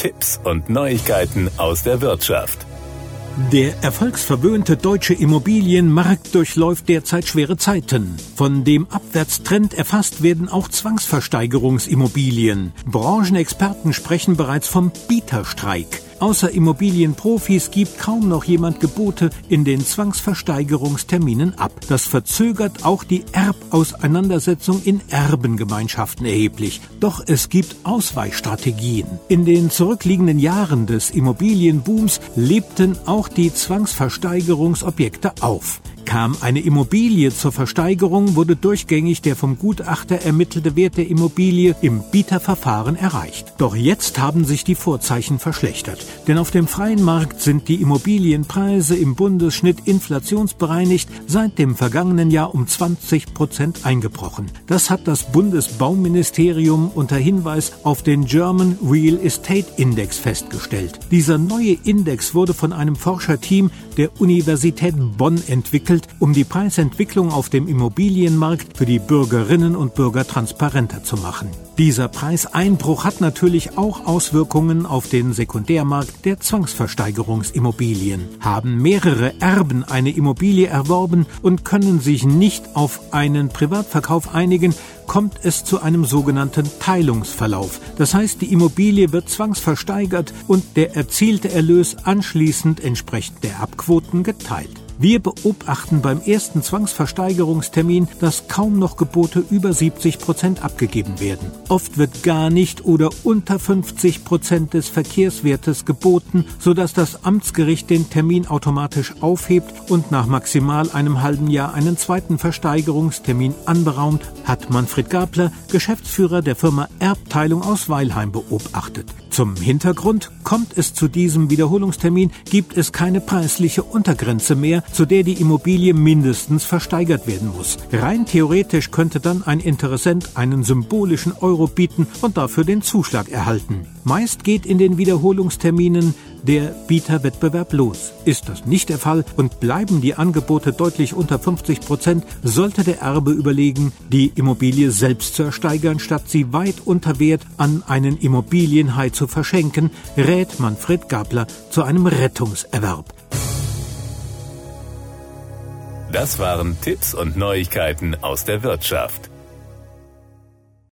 Tipps und Neuigkeiten aus der Wirtschaft. Der erfolgsverwöhnte deutsche Immobilienmarkt durchläuft derzeit schwere Zeiten. Von dem Abwärtstrend erfasst werden auch Zwangsversteigerungsimmobilien. Branchenexperten sprechen bereits vom Bieterstreik. Außer Immobilienprofis gibt kaum noch jemand Gebote in den Zwangsversteigerungsterminen ab. Das verzögert auch die Erbauseinandersetzung in Erbengemeinschaften erheblich. Doch es gibt Ausweichstrategien. In den zurückliegenden Jahren des Immobilienbooms lebten auch die Zwangsversteigerungsobjekte auf. Kam eine Immobilie zur Versteigerung, wurde durchgängig der vom Gutachter ermittelte Wert der Immobilie im Bieterverfahren erreicht. Doch jetzt haben sich die Vorzeichen verschlechtert. Denn auf dem freien Markt sind die Immobilienpreise im Bundesschnitt inflationsbereinigt seit dem vergangenen Jahr um 20 Prozent eingebrochen. Das hat das Bundesbauministerium unter Hinweis auf den German Real Estate Index festgestellt. Dieser neue Index wurde von einem Forscherteam der Universität Bonn entwickelt, um die Preisentwicklung auf dem Immobilienmarkt für die Bürgerinnen und Bürger transparenter zu machen. Dieser Preiseinbruch hat natürlich auch Auswirkungen auf den Sekundärmarkt der Zwangsversteigerungsimmobilien. Haben mehrere Erben eine Immobilie erworben und können sich nicht auf einen Privatverkauf einigen, kommt es zu einem sogenannten Teilungsverlauf. Das heißt, die Immobilie wird zwangsversteigert und der erzielte Erlös anschließend entsprechend der Abquoten geteilt. Wir beobachten beim ersten Zwangsversteigerungstermin, dass kaum noch Gebote über 70 Prozent abgegeben werden. Oft wird gar nicht oder unter 50 Prozent des Verkehrswertes geboten, sodass das Amtsgericht den Termin automatisch aufhebt und nach maximal einem halben Jahr einen zweiten Versteigerungstermin anberaumt, hat Manfred Gabler, Geschäftsführer der Firma Erbteilung aus Weilheim, beobachtet. Zum Hintergrund kommt es zu diesem Wiederholungstermin, gibt es keine preisliche Untergrenze mehr, zu der die Immobilie mindestens versteigert werden muss. Rein theoretisch könnte dann ein Interessent einen symbolischen Euro bieten und dafür den Zuschlag erhalten. Meist geht in den Wiederholungsterminen der Bieterwettbewerb los. Ist das nicht der Fall und bleiben die Angebote deutlich unter 50 Prozent, sollte der Erbe überlegen, die Immobilie selbst zu ersteigern, statt sie weit unter Wert an einen Immobilienhai zu verschenken, rät Manfred Gabler zu einem Rettungserwerb. Das waren Tipps und Neuigkeiten aus der Wirtschaft.